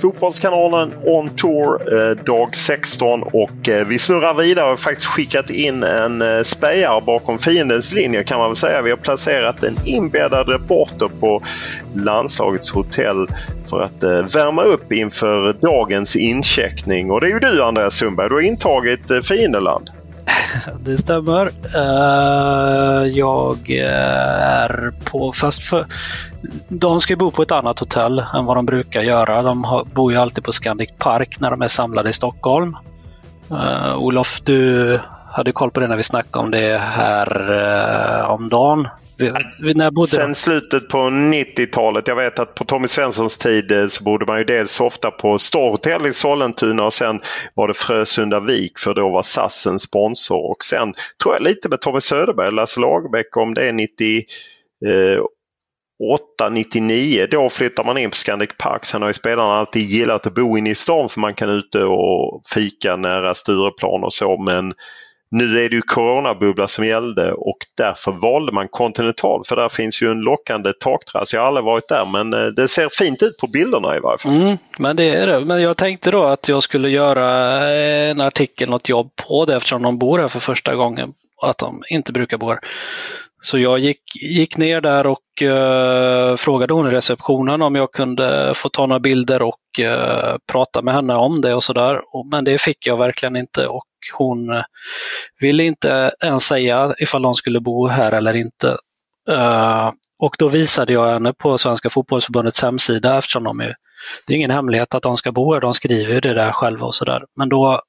Fotbollskanalen On Tour eh, dag 16 och eh, vi snurrar vidare och har faktiskt skickat in en eh, spejare bakom fiendens linje kan man väl säga. Vi har placerat en inbäddad reporter på landslagets hotell för att eh, värma upp inför dagens incheckning. Och det är ju du Andreas Sundberg, du har intagit eh, fiendeland. Det stämmer. Uh, jag eh, är på, fast för, de ska ju bo på ett annat hotell än vad de brukar göra. De bor ju alltid på Scandic Park när de är samlade i Stockholm. Uh, Olof, du hade koll på det när vi snackade om det här uh, om dagen. Vi, vi, när bodde... Sen slutet på 90-talet. Jag vet att på Tommy Svenssons tid eh, så bodde man ju dels ofta på Storhotell i Sollentuna och sen var det Frösunda Vik för då var SAS en sponsor. Och sen tror jag lite med Tommy Söderberg, Lasse Lagerbäck om det är 90 8-99 då flyttar man in på Scandic Park. Sen har ju spelarna alltid gillat att bo inne i stan för man kan ute och fika nära Stureplan och så men nu är det ju coronabubbla som gällde och därför valde man Continental för där finns ju en lockande takterrass. Jag har aldrig varit där men eh, det ser fint ut på bilderna i varje fall. Mm, men det är det. Men jag tänkte då att jag skulle göra eh, en artikel, något jobb på det eftersom de bor här för första gången. Att de inte brukar bo här. Så jag gick, gick ner där och uh, frågade hon i receptionen om jag kunde få ta några bilder och uh, prata med henne om det och sådär. Men det fick jag verkligen inte och hon eh, ville inte ens säga ifall de skulle bo här eller inte. och då visade jag henne på Svenska fotbollsförbundets hemsida eftersom de är, det är ingen hemlighet att de ska bo här, de skriver det där själva och sådär. Men då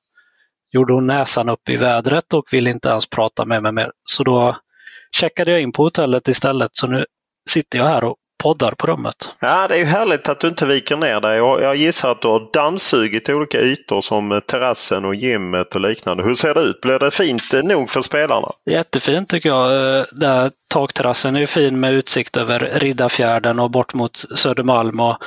gjorde hon näsan upp i vädret och ville inte ens prata med mig mer. Så då checkade jag in på hotellet istället så nu sitter jag här och poddar på rummet. Ja, det är ju härligt att du inte viker ner dig. Jag gissar att du har dammsugit olika ytor som terrassen och gymmet och liknande. Hur ser det ut? Blir det fint nog för spelarna? Jättefint tycker jag. Där takterrassen är fin med utsikt över Riddarfjärden och bort mot Södermalm. Och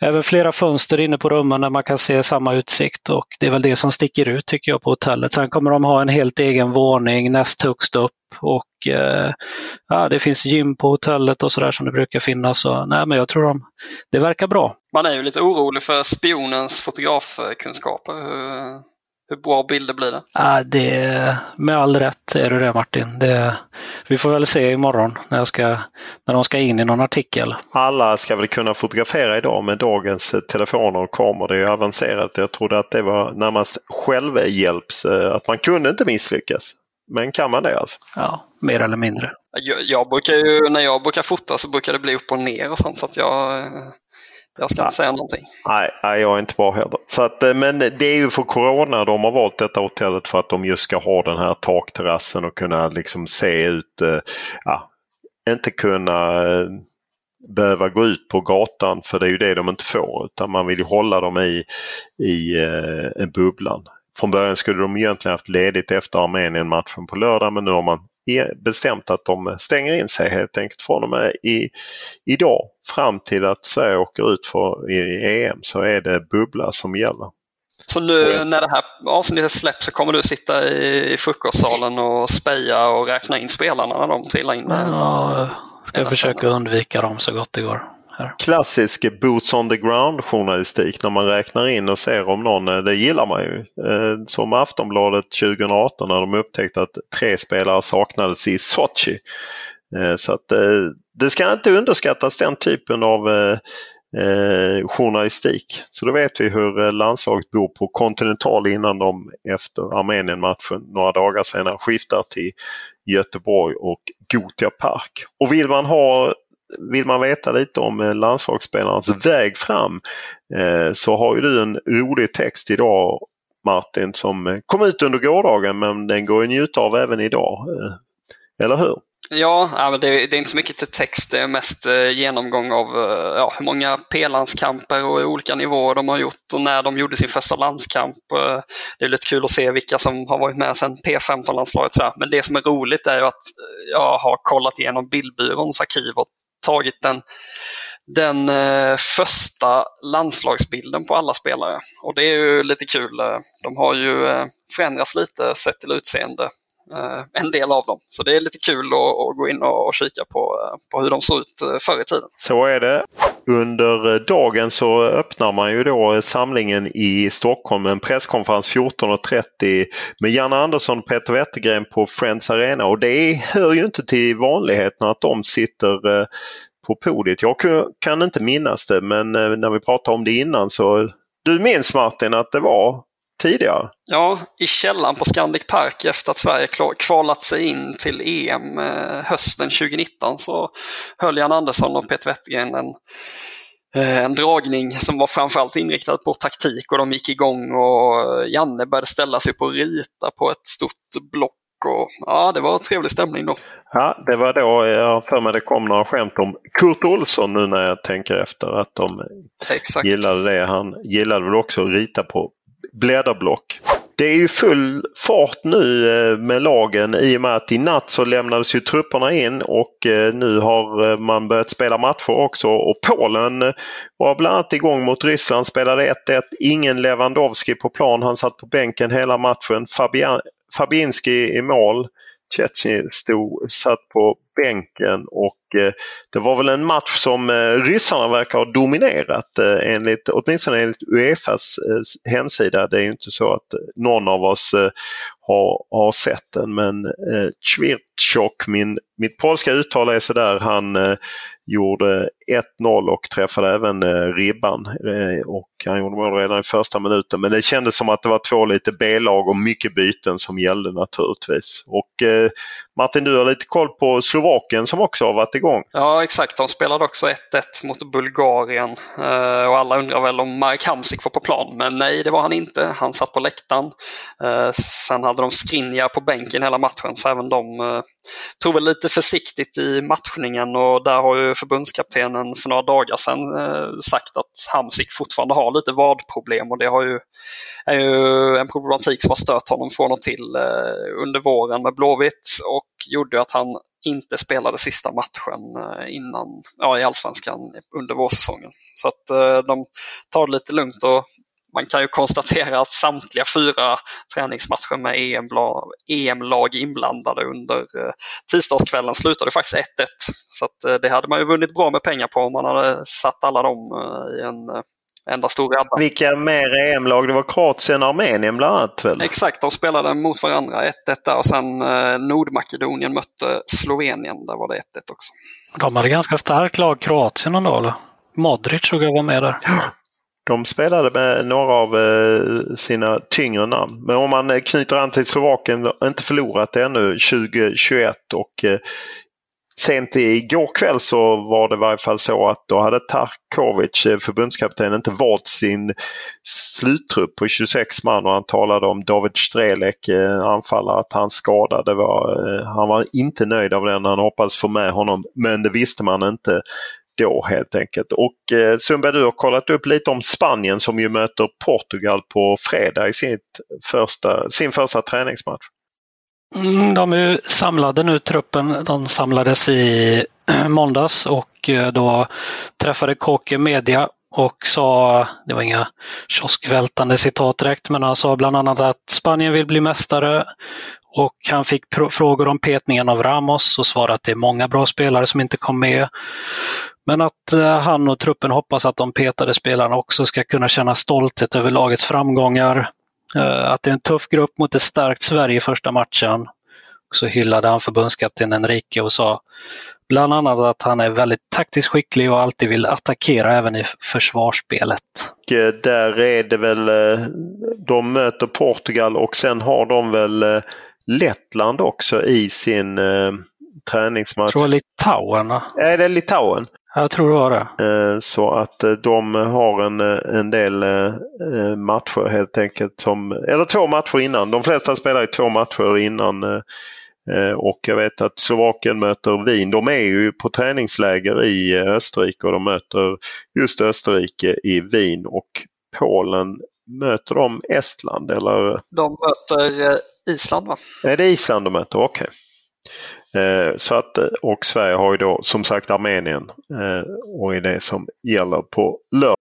även flera fönster inne på rummen där man kan se samma utsikt och det är väl det som sticker ut tycker jag på hotellet. Sen kommer de ha en helt egen våning näst högst upp och eh, ja, det finns gym på hotellet och sådär som det brukar finnas. Så, nej, men jag tror de, det verkar bra. Man är ju lite orolig för spionens fotografkunskaper. Hur, hur bra bilder blir det? Ja, det med all rätt är det det Martin. Det, vi får väl se imorgon när, jag ska, när de ska in i någon artikel. Alla ska väl kunna fotografera idag med dagens telefoner och kameror. Det är ju avancerat. Jag trodde att det var närmast självhjälps, eh, att man kunde inte misslyckas. Men kan man det alltså? Ja, mer eller mindre. Jag, jag brukar ju, när jag brukar fota så brukar det bli upp och ner och sånt så att jag, jag ska inte säga någonting. Nej, nej, jag är inte bra heller. Så att, eh, men det är ju för Corona de har valt detta hotellet för att de just ska ha den här takterrassen och kunna liksom se ut, eh, ja, inte kunna eh, behöva gå ut på gatan för det är ju det de inte får utan man vill hålla dem i, i eh, en bubblan. Från början skulle de egentligen haft ledigt efter Armenien-matchen på lördag men nu har man bestämt att de stänger in sig helt enkelt från och med i, idag fram till att Sverige åker ut för, i EM så är det bubbla som gäller. Så nu när det här avsnittet släpps så kommer du sitta i, i frukostsalen och speja och räkna in spelarna när de trillar in? Ja, ska jag försöka undvika dem så gott det går. Här. Klassisk boots on the ground journalistik när man räknar in och ser om någon, eh, det gillar man ju. Eh, som Aftonbladet 2018 när de upptäckte att tre spelare saknades i Sochi. Eh, så att det ska inte underskattas den typen av eh, journalistik. Så då vet vi hur landslaget bor på Continental innan de efter Armenien-matchen några dagar senare skiftar till Göteborg och Gotia Park. Och vill man ha vill man veta lite om eh, landslagsspelarnas väg fram eh, så har ju du en rolig text idag Martin som eh, kom ut under gårdagen men den går att njuta av även idag. Eller hur? Ja, det är inte så mycket till text. Det är mest genomgång av ja, hur många P-landskamper och olika nivåer de har gjort och när de gjorde sin första landskamp. Det är lite kul att se vilka som har varit med sedan P15-landslaget. Men det som är roligt är ju att jag har kollat igenom Bildbyråns arkiv och tagit den, den eh, första landslagsbilden på alla spelare. Och det är ju lite kul. Eh, de har ju eh, förändrats lite sett till utseende, Eh, en del av dem. Så det är lite kul att, gå in och, kika på, eh, på hur de såg ut eh, förr i tiden. Så är det. Under dagen så öppnar man ju då samlingen i Stockholm en presskonferens 14.30 med Janne Andersson och Peter Wettergren på Friends Arena och det hör ju inte till vanligheten att de sitter på podiet. Jag kan inte minnas det men när vi pratade om det innan så du minns Martin att det var tidigare? Ja, i källan på Scandic Park efter att Sverige kvalat sig in till EM eh, hösten 2019 så höll Jan Andersson och Peter Wettergren en, eh, en dragning som var framförallt inriktad på taktik och de gick igång och Janne började ställa sig på och rita på ett stort block och ja, det var en trevlig stämning då. Ja, det var då jag för mig det kom några skämt om Kurt Olsson nu när jag tänker efter att de Exakt. gillade det. Han gillade väl också att rita på blädderblock. Det är ju full fart nu eh, med lagen i och med att i natt så lämnades ju trupperna in och eh, nu har eh, man börjat spela matcher också. Och Polen var bland annat igång mot Ryssland, spelade 1-1. Ingen Lewandowski på plan, han satt på bänken hela matchen. Fabian, Fabinski i mål. Chetny stod, satt på bänken och Eh, det var väl en match som eh, ryssarna verkar ha dominerat eh, enligt, åtminstone enligt Uefas hemsida. Det är ju inte så att någon av oss har, har sett den men eh, min, mitt polska uttal är sådär, han gjorde 1-0 och träffade även eh, ribban. Eh, och han gjorde mål redan i första minuten. Men det kändes som att det var två lite B-lag och mycket byten som gällde naturligtvis. Och Martin, du har lite koll på Slovakien som också har varit igång. Ja exakt, de spelade också 1-1 mot Bulgarien. Eh, och alla undrar väl om Marek Hamsik var på plan. Men nej, det var han inte. Han satt på läktaren. Eh, sen hade de Skrinja på bänken hela matchen så även de eh, tog väl lite försiktigt i matchningen och där har ju förbundskaptenen för några dagar sedan eh, sagt att Hamsik fortfarande har lite vadproblem och det har ju, är ju en problematik som har stört honom från och till eh, under våren med Blåvitt och gjorde att han inte spelade sista matchen eh, innan, ja, i Allsvenskan under vårsäsongen. Så att eh, de tar det lite lugnt och man kan ju konstatera att samtliga fyra träningsmatcher med EM-lag inblandade under eh, tisdagskvällen slutade faktiskt 1-1. Så att, det hade man ju vunnit bra med pengar på om man hade satt alla dem i en enda stor radda. Vilka mer EM-lag? Det var Kroatien och Armenien bland annat väl? Exakt, de spelade mot varandra 1-1 där och sen Nordmakedonien mötte Slovenien. Där var det 1-1 också. De hade ganska starkt lag Kroatien ändå eller? Modric såg jag var med där. De spelade med några av eh, sina tyngre namn. Men om man eh, knyter an till Slovakien, inte förlorat ännu 2021 och eh, sent igår kväll så var det i varje fall så att då hade Tarkovic, eh, förbundskapten, inte valt sin sluttrupp på 26 man och han talade om David Strelek, eh, anfallare, att han skadade var, eh, han var inte nöjd av den. Han hoppades få med honom men det visste man inte då helt enkelt. Och eh, Sundberg, du har kollat upp lite om Spanien som ju möter Portugal på fredag i sitt första, sin första träningsmatch. Mm, de är samlade nu, truppen. De samlades i måndags och eh, då träffade Kåke media och sa, det var inga kioskvältande citat direkt, men han sa bland annat att Spanien vill bli mästare och han fick frågor om petningen av Ramos och svarade att det är många bra spelare som inte kom med. Men att eh, han och truppen hoppas att de petade spelarna också ska kunna känna stolthet över lagets framgångar. Eh, att det är en tuff grupp mot ett starkt Sverige i första matchen. Så hyllade han förbundskapten Enrique och sa bland annat att han är väldigt taktiskt skicklig och alltid vill attackera även i försvarsspelet. Eh, där är det väl, de möter Portugal och sen har de väl Lettland också i sin träningsmatch. Jag tror Litauen. Är det Litauen? Jag tror det var det. Eh, så att eh, de har en, eh, en del matcher helt enkelt. Som, eller två matcher innan. De flesta spelar ju två matcher innan. Och jag vet att Slovakien möter Wien. De är ju på träningsläger i Österrike och de möter just Österrike i Wien. Och Polen möter de Estland eller? De möter Island va? Är det Island de möter? Okej. Okay. Eh, så att, eh, och Sverige har ju då som sagt Armenien eh, och är det som gäller på lördag.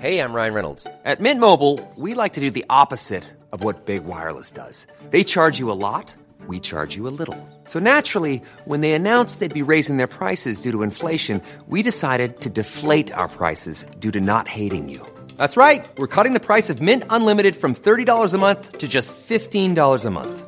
Hej, jag Ryan Reynolds. At Mint Mobile, we like to do the opposite of what Big Wireless does. They charge you a lot, we charge you a little. So naturally, when they announced they'd be raising their prices due to inflation, we decided to deflate our prices due to not hating you. That's right. We're cutting the price of Mint Unlimited from $30 a month to just $15 a month.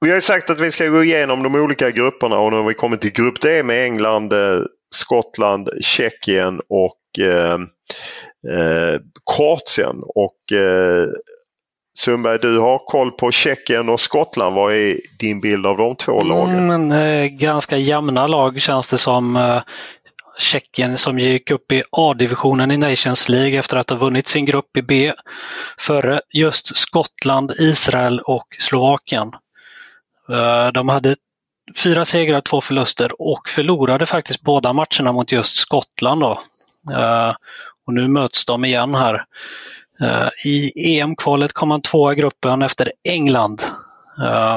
Vi har sagt att vi ska gå igenom de olika grupperna och nu har vi kommit till grupp D med England, eh, Skottland, Tjeckien och eh, eh, Kroatien. Och eh, Sundberg, du har koll på Tjeckien och Skottland. Vad är din bild av de två lagen? Mm, eh, ganska jämna lag känns det som. Eh, Tjeckien som gick upp i A-divisionen i Nations League efter att ha vunnit sin grupp i B före just Skottland, Israel och Slovakien. Eh, de hade fyra segrar, två förluster och förlorade faktiskt båda matcherna mot just Skottland. Då. Eh, och nu möts de igen här. Eh, I EM-kvalet kom man tvåa i gruppen efter England.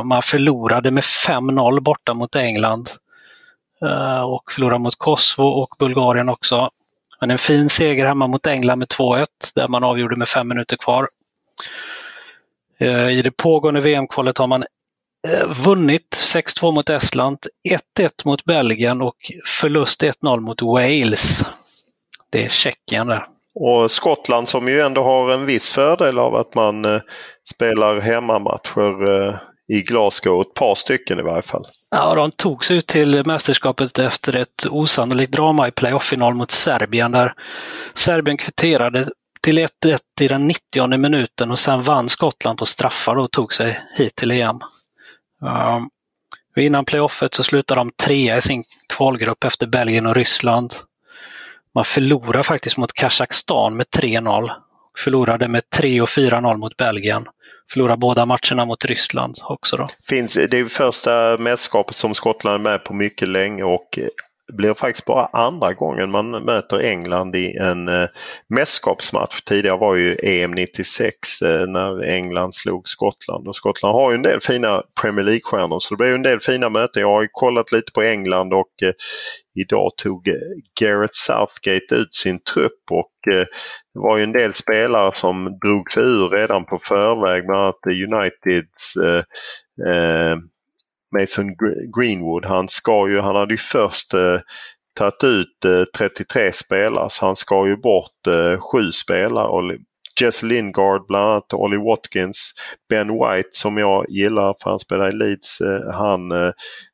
Man förlorade med 5-0 borta mot England Eh, och förlorade mot Kosovo och Bulgarien också. Men en fin seger hemma mot England med 2-1 där man avgjorde med fem minuter kvar. Eh, I det pågående VM-kvalet har man eh, vunnit 6-2 mot Estland, 1-1 mot Belgien och förlust 1-0 mot Wales. Det är Tjeckien där. Och Skottland som ju ändå har en viss fördel av att man spelar hemmamatcher i Glasgow, ett par stycken i varje fall. Ja, de tog sig ut till mästerskapet efter ett osannolikt drama i playoff-final mot Serbien där Serbien kvitterade till 1-1 i den 90 minuten och sen vann Skottland på straffar och tog sig hit till EM. Um, innan playoffet så slutade de trea i sin kvalgrupp efter Belgien och Ryssland. Man förlorade faktiskt mot Kazakstan med 3-0. Förlorade med 3 och 4-0 mot Belgien. Förlorade båda matcherna mot Ryssland också. Då. Finns, det är första mästerskapet som Skottland är med på mycket länge och eh, blir faktiskt bara andra gången man möter England i en eh, mästerskapsmatch. Tidigare var ju EM 96 eh, när England slog Skottland och Skottland har ju en del fina Premier League-stjärnor så det blir en del fina möten. Jag har kollat lite på England och eh, idag tog eh, Gareth Southgate ut sin trupp och eh, det var ju en del spelare som drog sig ur redan på förväg, bland annat Uniteds eh, eh, Mason Greenwood. Han, ska ju, han hade ju först eh, tagit ut eh, 33 spelare så han ska ju bort eh, sju spelare. Jesse Lingard bland annat, Ollie Watkins, Ben White som jag gillar för han spelar i Leeds. Eh, han, eh,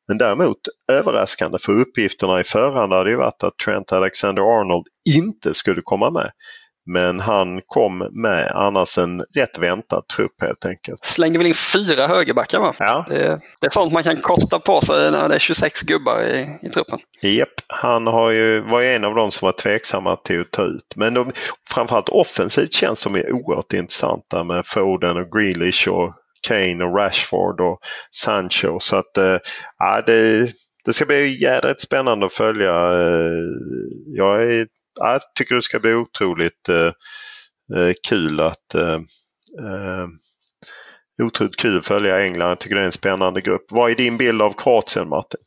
men däremot överraskande för uppgifterna i förhand hade ju varit att Trent Alexander-Arnold inte skulle komma med. Men han kom med annars en rätt väntad trupp helt enkelt. Slänger väl in fyra högerbackar va? Ja. Det, det är sånt man kan kosta på sig när det är 26 gubbar i, i truppen. Japp, han har ju, var ju en av de som var tveksamma till att ta ut. Men de, framförallt offensivt känns de ju oerhört intressanta med Foden och Grealish och Kane och Rashford och Sancho. Så att äh, det, det ska bli jädrigt spännande att följa. Eh, jag är jag tycker det ska bli otroligt eh, eh kul att eh, eh, otroligt kul att följa England. Jag tycker det är en spännande grupp. Vad är din bild av Kroatien Martin?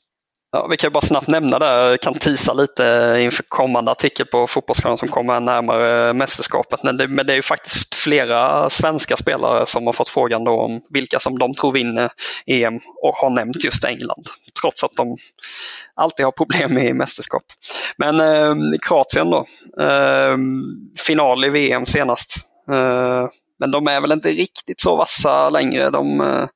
Ja, vi kan bara snabbt nämna det, kan tisa lite inför kommande artikel på Fotbollskanalen som kommer närmare mästerskapet. Men det, men det är ju faktiskt flera svenska spelare som har fått frågan då om vilka som de tror vinner EM och har nämnt just England. Trots att de alltid har problem i mästerskap. Men eh, Kroatien då, eh, final i VM senast. Eh, men de är väl inte riktigt så vassa längre. De, eh,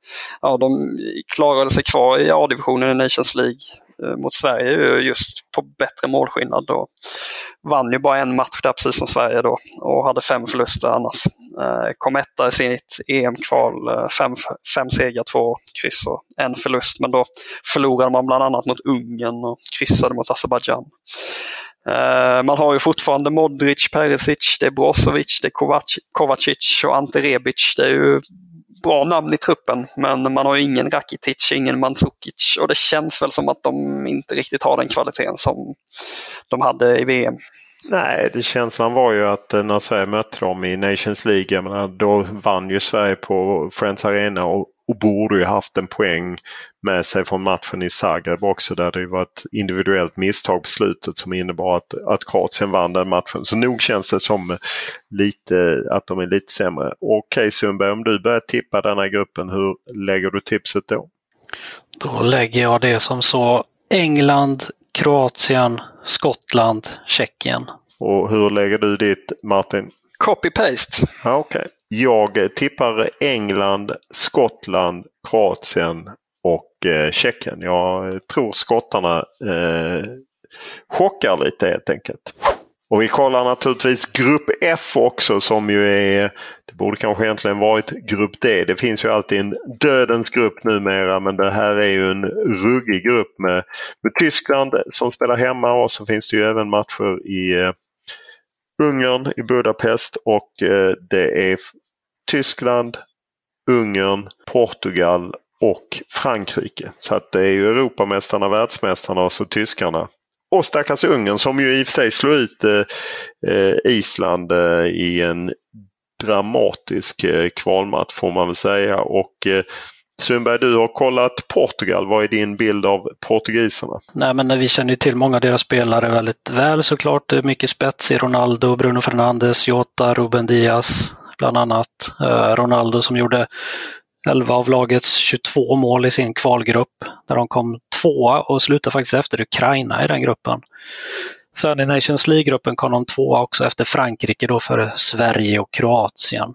ja, de klarade sig kvar i A-divisionen i Nations League Eh, mot Sverige just på bättre målskillnad. Då. Vann ju bara en match där precis som Sverige då och hade fem förluster annars. Eh, kom etta i sitt EM-kval, eh, fem, fem segrar, två kryss och en förlust. Men då förlorade man bland annat mot Ungern och kryssade mot Azerbajdzjan. Man har ju fortfarande Modric, Perisic, det är Brozovic, det är Kovacic och Ante Rebic. Det är ju bra namn i truppen men man har ju ingen Rakitic, ingen Mandzukic och det känns väl som att de inte riktigt har den kvaliteten som de hade i VM. Nej, det känslan var ju att eh, när Sverige mötte dem i Nations League, menar, då vann ju Sverige på Friends Arena och, och borde ju haft en poäng med sig från matchen i Zagreb också där det var ett individuellt misstag på slutet som innebar att, att Kroatien vann den matchen. Så nog känns det som eh, lite, att de är lite sämre. Okej Sundberg, om du börjar tippa denna gruppen, hur lägger du tipset då? Då lägger jag det som så England, Kroatien, Skottland, Tjeckien. Och hur lägger du ditt Martin? Copy-paste. Okej. Okay. Jag tippar England, Skottland, Kroatien och eh, Tjeckien. Jag tror skottarna eh, chockar lite helt enkelt. Och vi kollar naturligtvis grupp F också som ju är, det borde kanske egentligen varit grupp D. Det finns ju alltid en dödens grupp numera men det här är ju en ruggig grupp med, med Tyskland som spelar hemma och så finns det ju även matcher i eh, Ungern, i Budapest och eh, det är Tyskland, Ungern, Portugal och Frankrike. Så att det är ju Europamästarna, världsmästarna och så tyskarna och stackars Ungern som ju i och för sig slog ut eh, eh, Island eh, i en dramatisk eh, kvalmatch får man väl säga. Och eh, Sundberg, du har kollat Portugal. Vad är din bild av portugiserna? Nej, men vi känner ju till många av deras spelare väldigt väl såklart. Eh, mycket spets i Ronaldo, Bruno Fernandes, Jota, Ruben Diaz bland annat. Eh, Ronaldo som gjorde 11 av lagets 22 mål i sin kvalgrupp där de kom tvåa och slutade faktiskt efter Ukraina i den gruppen. Sen i Nations League-gruppen kom de tvåa också efter Frankrike då före Sverige och Kroatien.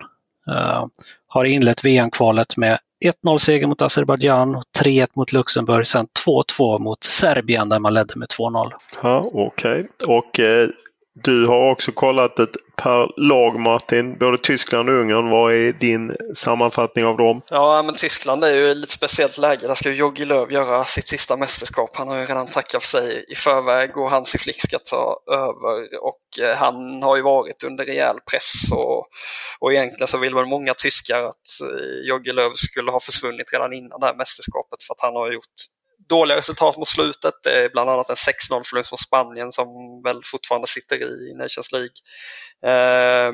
Uh, har inlett VM-kvalet med 1-0 seger mot Azerbajdzjan, 3-1 mot Luxemburg, sen 2-2 mot Serbien där man ledde med 2-0. Ja, Okej, okay. och eh, du har också kollat ett per lag Martin, både Tyskland och Ungern. Vad är din sammanfattning av dem? Ja, men Tyskland är ju i ett speciellt läge. Där ska ju Jogi Löw göra sitt sista mästerskap. Han har ju redan tackat för sig i förväg och Hansi Flick ska ta över. Och eh, han har ju varit under rejäl press och, och egentligen så vill väl många tyskar att eh, Jogi Löw skulle ha försvunnit redan innan det här mästerskapet för att han har gjort dåliga resultat mot slutet. Det är bland annat en 6-0 förlust mot Spanien som väl fortfarande sitter i Nations League. Eh,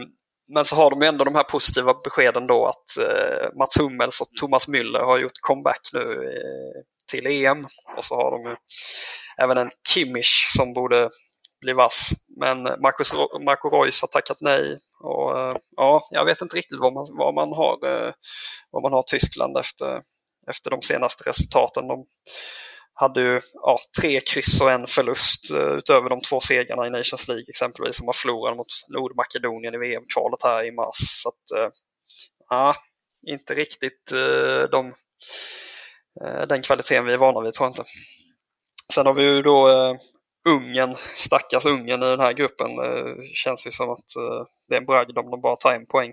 men så har de ju ändå de här positiva beskeden då att eh, Mats Hummels och Thomas Müller har gjort comeback nu eh, till EM. Och så har de ju även en Kimmich som borde bli vass. Men Marcus, Marco Reus har tackat nej. Och, eh, ja, jag vet inte riktigt vad man, vad man, har, eh, vad man har Tyskland efter, efter de senaste resultaten. De hade ju ja, tre kryss och en förlust eh, utöver de två segrarna i Nations League exempelvis som har förlorat mot Nordmakedonien i VM-kvalet här i mars. Så att, eh, ja, inte riktigt eh, de, den kvaliteten vi är vana vid tror jag inte. Sen har vi ju då Ungern, stackars Ungern i den här gruppen. Det känns ju som att det är en bragd om de bara tar en poäng.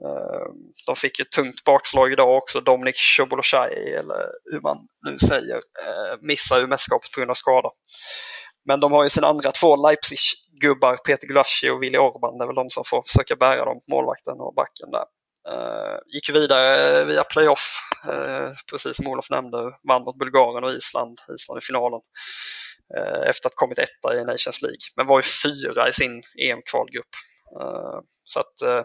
Ehm, de fick ett tungt bakslag idag också. Dominik Chobolosaj, eller hur man nu säger, eh, missar ju mästerskapet på grund av skada. Men de har ju sina andra två Leipzig-gubbar, Peter Gulaschi och Willy Orban. Det är väl de som får försöka bära dem, målvakten och backen där. Ehm, gick vidare via playoff, eh, precis som Olof nämnde, vann mot Bulgarien och Island, Island i finalen. Eh, efter att ha kommit etta i Nations League, men var ju fyra i sin EM-kvalgrupp. Ehm, så att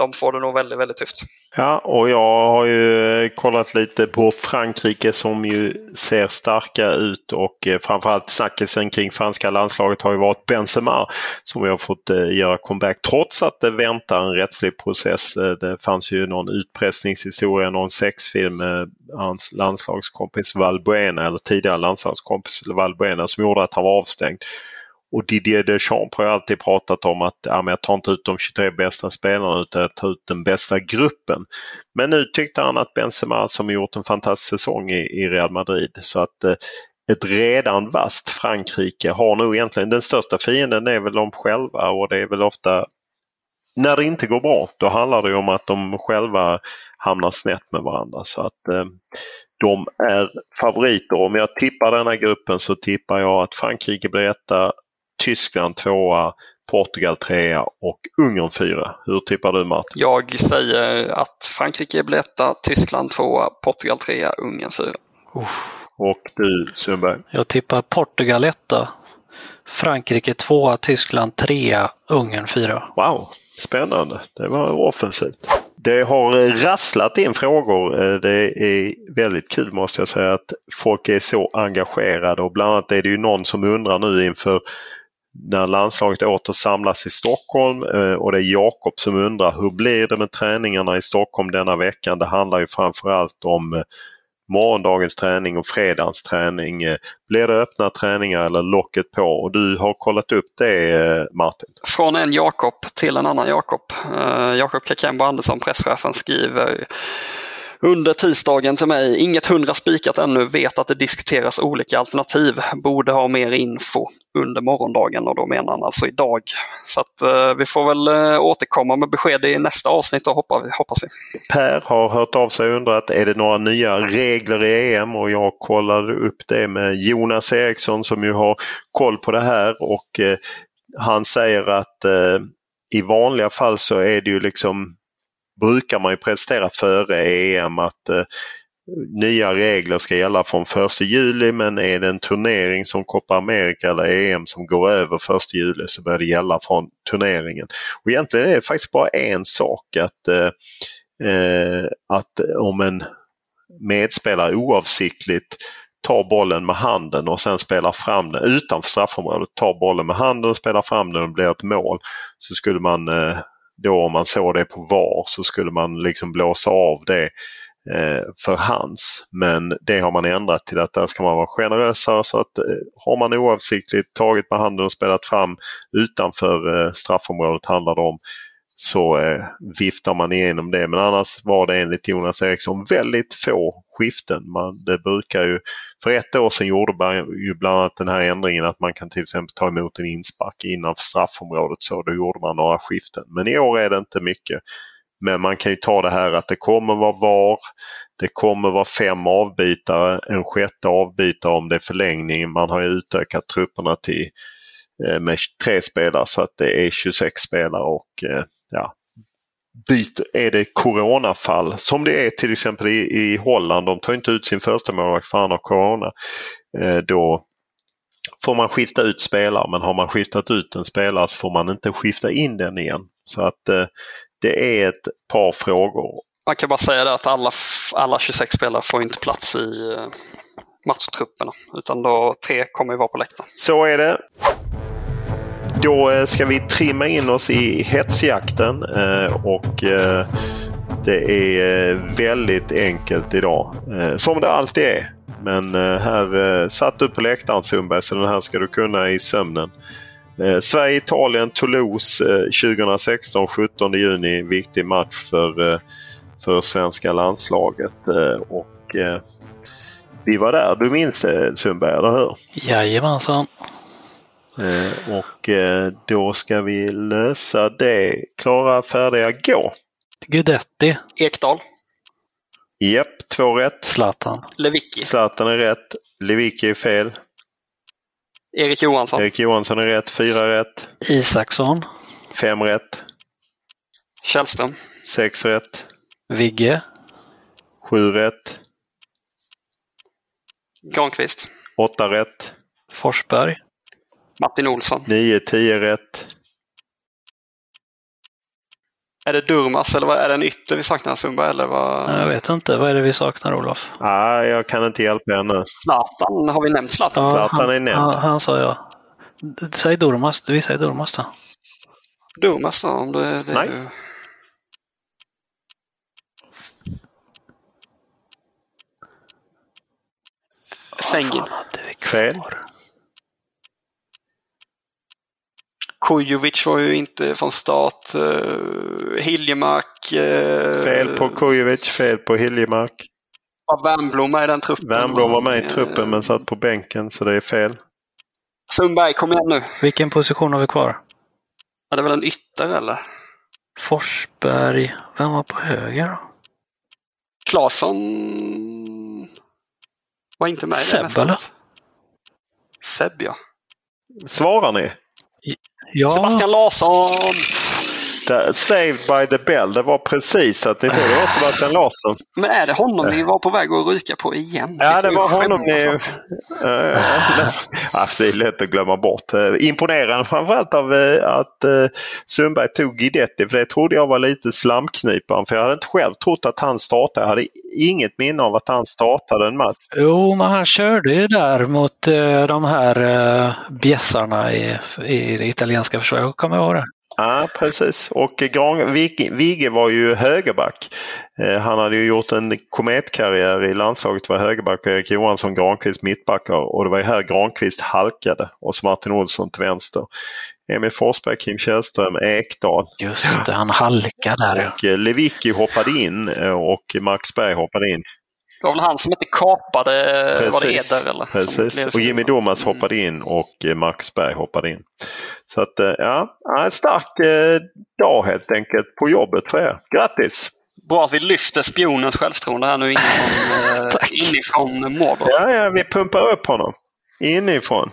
de får det nog väldigt, väldigt tufft. Ja, och jag har ju kollat lite på Frankrike som ju ser starka ut och eh, framförallt snackisen kring franska landslaget har ju varit Benzema som har fått eh, göra comeback trots att det väntar en rättslig process. Eh, det fanns ju någon utpressningshistoria, någon sexfilm med hans landslagskompis Valbuena eller tidigare landslagskompis Valbuena som gjorde att han var avstängd. Och Didier Deschamps har ju alltid pratat om att ja, men jag tar inte ut de 23 bästa spelarna utan jag tar ut den bästa gruppen. Men nu tyckte han att Benzema som gjort en fantastisk säsong i, i Real Madrid så att eh, ett redan vast Frankrike har nog egentligen den största fienden är väl de själva och det är väl ofta när det inte går bra då handlar det om att de själva hamnar snett med varandra. Så att eh, de är favoriter. Om jag tippar denna gruppen så tippar jag att Frankrike blir etta, Tyskland tvåa, Portugal trea och Ungern fyra. Hur tippar du Martin? Jag säger att Frankrike blir etta, Tyskland tvåa, Portugal trea, Ungern fyra. Och du Sundberg? Jag tippar Portugal etta, Frankrike tvåa, Tyskland trea, Ungern fyra. Wow, spännande. Det var offensivt. Det har rasslat in frågor. Det är väldigt kul måste jag säga att folk är så engagerade och bland annat är det ju någon som undrar nu inför när landslaget åter samlas i Stockholm eh, och det är Jakob som undrar hur blir det med träningarna i Stockholm denna veckan? Det handlar ju framförallt om eh, morgondagens träning och fredagens träning. Eh, blir det öppna träningar eller locket på? Och du har kollat upp det Martin? Från en Jakob till en annan Jakob. Jakob Kakembo Andersson, presschefen, skriver under tisdagen till mig. Inget hundra spikat ännu, vet att det diskuteras olika alternativ. Borde ha mer info under morgondagen och då menar han alltså idag. Så att eh, vi får väl eh, återkomma med besked i nästa avsnitt och hoppas, hoppas vi. Per har hört av sig och undrat, är det några nya regler i EM? Och jag kollade upp det med Jonas Eriksson som ju har koll på det här och eh, han säger att eh, i vanliga fall så är det ju liksom brukar man ju prestera före EM att eh, nya regler ska gälla från 1 juli men är det en turnering som Copa America eller EM som går över 1 juli så börjar det gälla från turneringen. Och egentligen är det faktiskt bara en sak att, eh, eh, att om en medspelare oavsiktligt tar bollen med handen och sen spelar fram den utanför straffområdet, tar bollen med handen, spelar fram den och blir ett mål. Så skulle man eh, då om man såg det på VAR så skulle man liksom blåsa av det eh, för hands. Men det har man ändrat till att där ska man vara generösare så att eh, har man oavsiktligt tagit med handen och spelat fram utanför eh, straffområdet handlar det om så eh, viftar man igenom det. Men annars var det enligt Jonas Eriksson väldigt få skiften. Man, det brukar ju, för ett år sedan gjorde man ju bland annat den här ändringen att man kan till exempel ta emot en inspark innanför straffområdet. Så då gjorde man några skiften. Men i år är det inte mycket. Men man kan ju ta det här att det kommer vara VAR. Det kommer vara fem avbytare, en sjätte avbytare om det är förlängning. Man har ju utökat trupperna till eh, med tre spelare så att det är 26 spelare och eh, ja, byter, är det coronafall som det är till exempel i, i Holland. De tar inte ut sin första målvakt för han har corona. Eh, då får man skifta ut spelare men har man skiftat ut en spelare så får man inte skifta in den igen. Så att eh, det är ett par frågor. Man kan bara säga det att alla, alla 26 spelare får inte plats i eh, matchtrupperna utan då tre kommer ju vara på läktaren. Så är det. Då eh, ska vi trimma in oss i hetsjakten eh, och eh, det är väldigt enkelt idag. Som det alltid är. Men här satt du på läktaren Sundberg så den här ska du kunna i sömnen. Sverige-Italien, Toulouse 2016, 17 juni. Viktig match för, för svenska landslaget. Och vi var där. Du minns det Sundberg, eller hur? Jajamensan. Eh, och eh, då ska vi lösa det. Klara, färdiga, gå! Gudetti. Ekdal. Japp, två rätt. Zlatan. Lewicki. Zlatan är rätt. Lewicki är fel. Erik Johansson. Erik Johansson är rätt. Fyra rätt. Isaksson. Fem rätt. Källström. Sex rätt. Vigge. Sju rätt. Granqvist. Åtta rätt. Forsberg. Martin Olsson. 9-10 rätt. Är det Durmas eller vad, är det en ytter vi saknar Sundberg? Eller vad? Jag vet inte. Vad är det vi saknar Olof? Ah, jag kan inte hjälpa henne. Zlatan, har vi nämnt Zlatan? Ja, Zlatan han, är nämnd. Han, han sa ja. Säg Durmas. Vi säger Durmas då. Durmas då? Om det, det Nej. Ju... Sengin. Fel. Kujovic var ju inte från start. Uh, Hiljemark. Uh, fel på Kujovic, fel på Hiljemark. Var Wernbloom med i den truppen? Wernbloom var med i truppen men satt på bänken så det är fel. Sundberg, kom igen nu. Vilken position har vi kvar? Ja, det är väl en ytter eller? Forsberg. Vem var på höger då? Claesson var inte med Seb, eller? Seb, ja. Svarar ni? Ja. Sebastian Larsson! Det, saved by the bell. Det var precis att ni trodde det var Sebastian Larsson. Men är det honom ni var på väg att ryka på igen? Ja, det var honom ni... Ja, det är lätt att glömma bort. Eh, Imponerande framförallt av eh, att eh, Sundberg tog Guidetti för det trodde jag var lite slamknipan för jag hade inte själv trott att han startade. Jag hade inget minne av att han startade en match. Jo, men han körde ju där mot de här bjässarna i, i det italienska försvaret. Jag kommer ihåg det. Ja, precis. Och Gran, Vigge var ju högerback. Eh, han hade ju gjort en kometkarriär i landslaget, var högerback och Erik Johansson Granqvist mittbackar och det var ju här Granqvist halkade och så Martin Olsson till vänster. Emil Forsberg, Kim Källström, Ekdal. Just det, han halkade där. Och eh, Lewicki hoppade in eh, och Max Berg hoppade in. Det var väl han som inte kapade, Precis, var det Eder eller? Precis, och Jimmy Domas Mm. hoppade in och Max Berg hoppade in. Så att ja, en stark dag helt enkelt på jobbet för er. Grattis! Bra att vi lyfter spionens självförtroende här nu inifrån, eh, inifrån Mordor. Ja, ja, vi pumpar upp honom inifrån.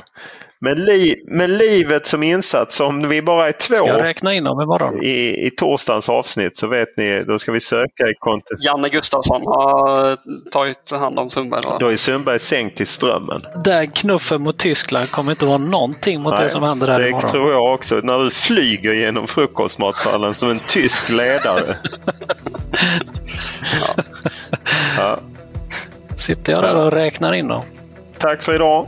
Men, li men livet som insats, om vi bara är två Ska jag räkna in dem imorgon? i, i torsdagens avsnitt så vet ni, då ska vi söka i kontot. Janne Gustafsson har tagit hand om Sundberg. Då. Då är Sundberg sänkt i strömmen. Den knuffen mot Tyskland kommer inte vara någonting mot det som händer där det imorgon. tror jag också. När du flyger genom frukostmatsalen som en tysk ledare. ja. Ja. Sitter jag där och räknar in dem. Tack för idag.